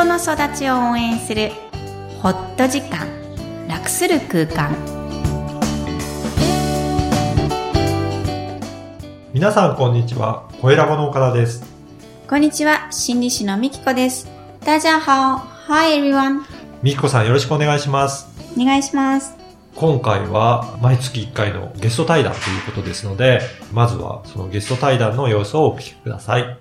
人の育ちを応援するホット時間楽する空間皆さんこんにちは。声ラボの岡田です。こんにちは心理師のみきこです大家好 Hi everyone みきこさんよろしくお願いします。お願いします今回は毎月1回のゲスト対談ということですので、まずはそのゲスト対談の様子をお聞きください。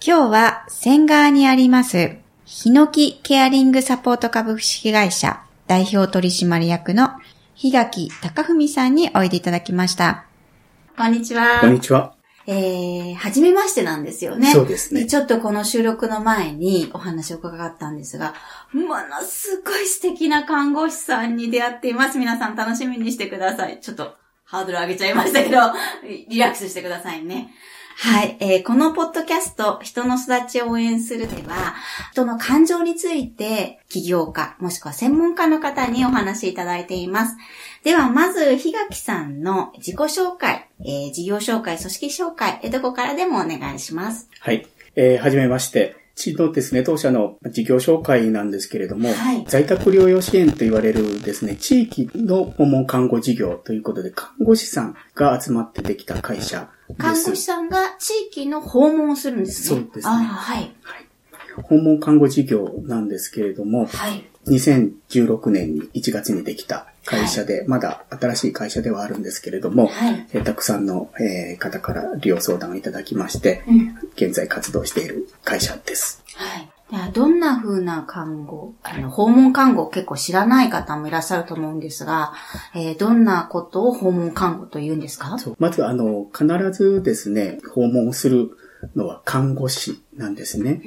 今日は仙川にあります、ヒノキケアリングサポート株式会社代表取締役の日垣隆文さんにおいでいただきました。こんにちは。こんにちは。えー、はじめましてなんですよね。そうですねちょっとこの収録の前にお話を伺ったんですが、ものすごい素敵な看護師さんに出会っています。皆さん楽しみにしてください。ちょっとハードル上げちゃいましたけど、リラックスしてくださいね。はい、えーこのポッドキャスト、人の育ちを応援するでは、人の感情について、起業家、もしくは専門家の方にお話しいただいています。では、まず、日垣さんの自己紹介、えー事業紹介、組織紹介、えーどこからでもお願いします。はい。えーはじめまして。うちのですね、当社の事業紹介なんですけれども、はい在宅療養支援と言われるですね、地域の訪問看護事業ということで、看護師さんが集まってできた会社です。看護師さんが地域の訪問をするんですね。そうですねあーはい。訪問看護事業なんですけれども、はい。2016年に1月にできた会社で、まだ新しい会社ではあるんですけれども、はい。えーたくさんの、えー方から利用相談をいただきまして、うん。現在活動している会社です。はい。どんな風な看護、あの、訪問看護を結構知らない方もいらっしゃると思うんですが、えーどんなことを訪問看護と言うんですか？まず、あの、必ずですね、訪問するのは看護師なんですね。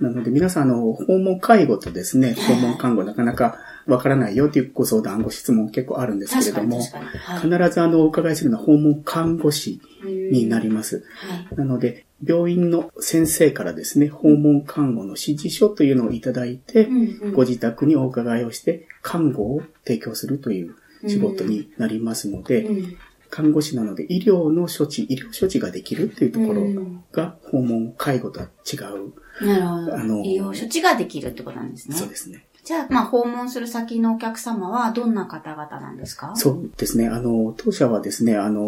なので皆さん、あの、訪問介護とですね、訪問看護なかなかわからないよというご相談、ご質問結構あるんですけれども。はい。必ずあの、お伺いするのは訪問看護師になります。はい。なので、病院の先生からですね、訪問看護の指示書というのをいただいて、うんうんご自宅にお伺いをして、看護を提供するという仕事になりますので、うん看護師なので医療の処置、医療処置ができるっていうところうんが訪問介護とは違う。なるほど。あの医療処置ができるってことなんですね。そうですね。じゃあ、まあ、訪問する先のお客様はどんな方々なんですか？そうですね。あの、当社はですね、あの、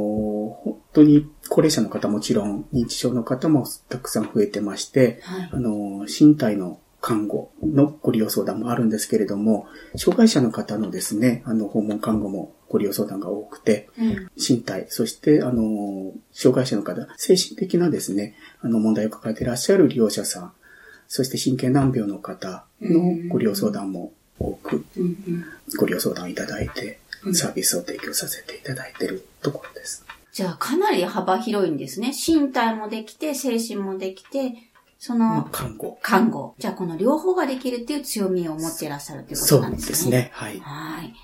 本当に高齢者の方もちろん、認知症の方もたくさん増えてまして、はい。あの、身体の看護のご利用相談もあるんですけれども、障害者の方のですね、あの、訪問看護もご利用相談が多くて、うん。身体、そして、あの、障害者の方、精神的なですね、あの、問題を抱えていらっしゃる利用者さん、そして神経難病の方のご利用相談も多く。ご利用相談いただいてう、んサービスを提供させていただいているところです。じゃあ、かなり幅広いんですね。身体もできて、精神もできて、その、看護。看護。じゃあ、この両方ができるっていう強みを持っていらっしゃるっていうこそうとなんですね。です。ね。はい。はい。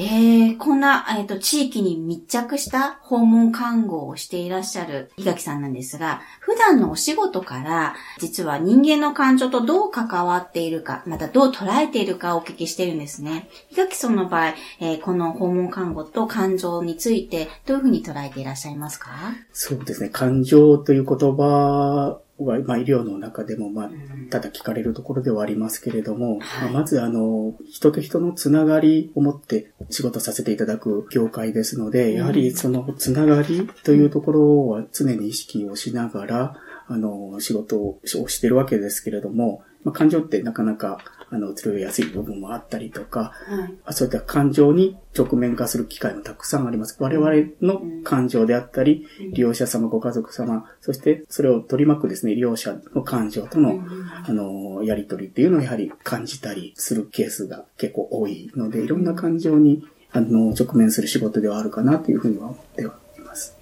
えー、こんな、えっ、と、地域に密着した訪問看護をしていらっしゃる伊垣さんなんですが、普段のお仕事から、実は人間の感情とどう関わっているか、またどう捉えているかをお聞きしてるんですね。伊垣さんの場合、えーこの訪問看護と感情について、どういうふうに捉えていらっしゃいますか？そうですね。感情という言葉は、まあ、医療の中でも、まあん、ただ聞かれるところではありますけれども、はい。まあまず、あの、人と人のつながりを持って仕事させていただく業界ですので、うん。やはりそのつながりというところは常に意識をしながら、あの、仕事をしてるわけですけれども、まあ、感情ってなかなか、あの、釣りやすい部分もあったりとか、はい。あそういった感情に直面化する機会もたくさんあります。我々の感情であったり、利用者様、ご家族様、そしてそれを取り巻くですね、利用者の感情との、あの、やりとりっていうのをやはり感じたりするケースが結構多いので、いろんな感情に、あの、直面する仕事ではあるかなというふうには思ってはいます。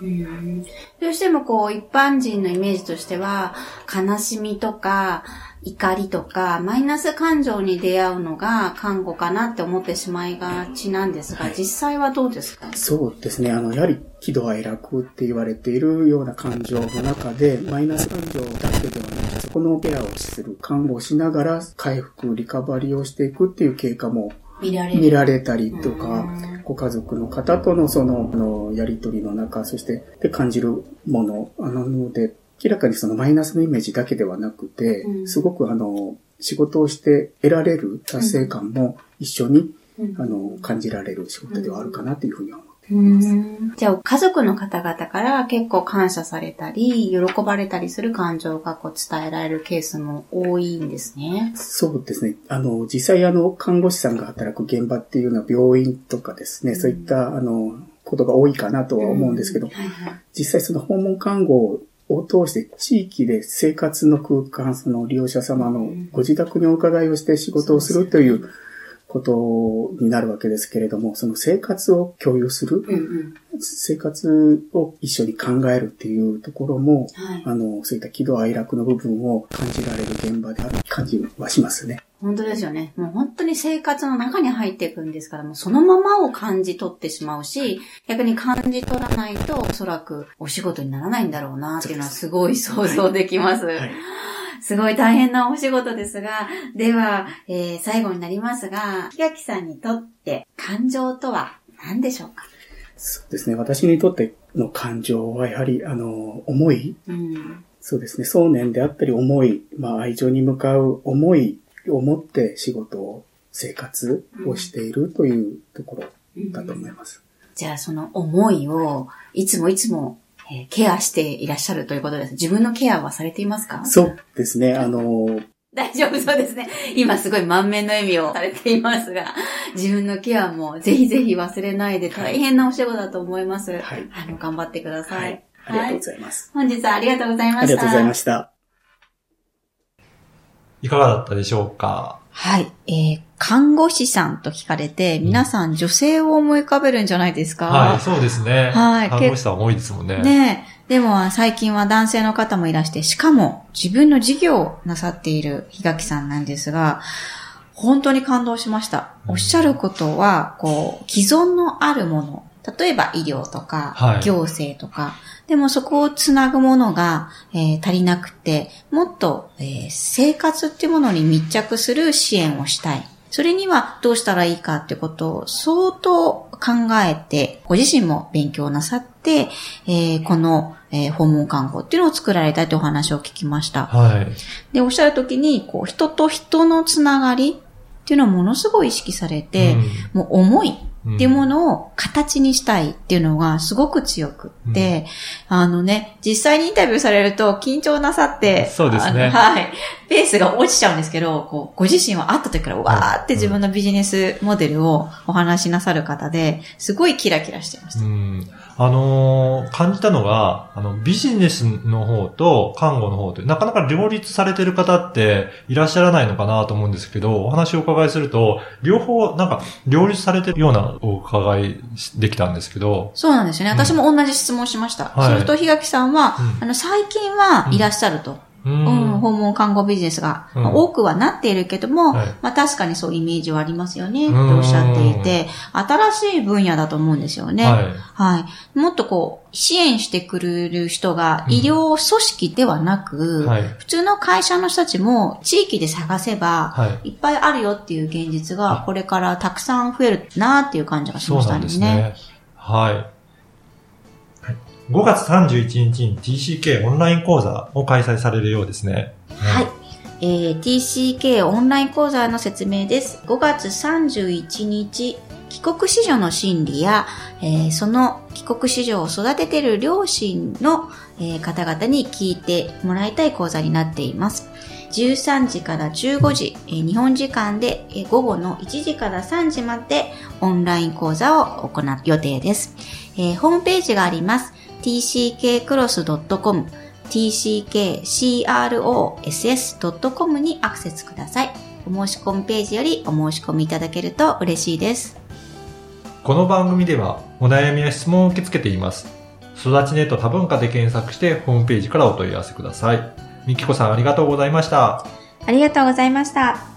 うん。どうしてもこう一般人のイメージとしては悲しみとか怒りとかマイナス感情に出会うのが看護かなって思ってしまいがちなんですが、はい。実際はどうですか？そうですね。あの、やはり喜怒哀楽って言われているような感情の中で、マイナス感情だけではなくて、そこのケアをする、看護をしながら回復、リカバリーをしていくっていう経過も見られる。見られたりとかうん、ご家族の方とのその、あの、やりとりの中、そして、で感じるもの、あの、なので、明らかにそのマイナスのイメージだけではなくて、うん。すごくあの、仕事をして得られる達成感も一緒に、うん。あの、感じられる仕事ではあるかなというふうには思うじゃあ、家族の方々から結構感謝されたり、喜ばれたりする感情がこう伝えられるケースも多いんですね。そうですね。あの、実際あの、看護師さんが働く現場っていうのは病院とかですね、うんそういったあの、ことが多いかなとは思うんですけど、はいはい。実際その訪問看護を通して地域で生活の空間、その利用者様のご自宅にお伺いをして仕事をするということになるわけですけれども、その生活を共有する、うんうん。生活を一緒に考えるっていうところも、はい。あの、そういった喜怒哀楽の部分を感じられる現場である感じはしますね。本当ですよね。もう本当に生活の中に入っていくんですから、もうそのままを感じ取ってしまうし、逆に感じ取らないと、おそらくお仕事にならないんだろうなっていうのはすごい想像できます。はい。すごい大変なお仕事ですが、では、えー最後になりますが、木垣さんにとって感情とは何でしょうか？そうですね。私にとっての感情はやはり、あの、思い、うん。そうですね。想念であったり思い、まあ愛情に向かう思いを持って仕事を、生活をしているというところだと思います。じゃあその思いをいつもいつも、えーケアしていらっしゃるということです。自分のケアはされていますか？そうですね。あの、大丈夫そうですね。今すごい満面の笑みをされていますが、自分のケアもぜひぜひ忘れないで大変なお仕事だと思います。はいあの、頑張ってください。はい。ありがとうございます。本日はありがとうございました。ありがとうございました。いかがだったでしょうか？はい。えー、看護師さんと聞かれて、皆さん女性を思い浮かべるんじゃないですか？はい、そうですね。はい看護師さん多いですもんね。ねえ。でも最近は男性の方もいらして、しかも自分の事業をなさっている日垣さんなんですが、本当に感動しました。うんおっしゃることは、こう、既存のあるもの、例えば医療とか、はい行政とか、でもそこをつなぐものが、えー足りなくて、もっと、えー生活っていうものに密着する支援をしたい。それにはどうしたらいいかってことを相当考えて、ご自身も勉強なさって、えーこの、えー訪問看護っていうのを作られたというお話を聞きました。はい。で、おっしゃるときに、こう、人と人のつながりっていうのをものすごい意識されて、もう思いっていうものを形にしたいっていうのがすごく強くって、あのね、実際にインタビューされると緊張なさって、そうですねはい。ペースが落ちちゃうんですけど、こう、ご自身は会った時からわーって自分のビジネスモデルをお話しなさる方で、すごいキラキラしてました。うん。あのー感じたのが、あの、ビジネスの方と看護の方って、なかなか両立されてる方っていらっしゃらないのかなと思うんですけど、お話をお伺いすると、両方、なんか、両立されてるようなお伺いできたんですけど、そうなんですよね。私も同じ質問しました。はいすると、日垣さんは、うんあの、最近はいらっしゃると。ううん、訪問看護ビジネスが、多くはなっているけども、はいまあ確かにそうイメージはありますよね、とうんおっしゃっていて、新しい分野だと思うんですよね。はい。はい。もっとこう、支援してくれる人がうん医療組織ではなく、はい。普通の会社の人たちも地域で探せば、はい。いっぱいあるよっていう現実があこれからたくさん増えるなっていう感じがしましたそうなんですね。はい5月31日に TCK オンライン講座を開催されるようですね。はい。えー TCK オンライン講座の説明です。5月31日、帰国子女の心理や、えーその帰国子女を育てている両親の、えー方々に聞いてもらいたい講座になっています。13時から15時、えー日本時間で、えー午後の1時から3時までオンライン講座を行う予定です。えーホームページがあります。tckcross.com tckcross.com にアクセスください。お申し込みページよりお申し込みいただけると嬉しいです。この番組ではお悩みや質問を受け付けています。育ちネット多文化で検索してホームページからお問い合わせください。みきこさんありがとうございました。ありがとうございました。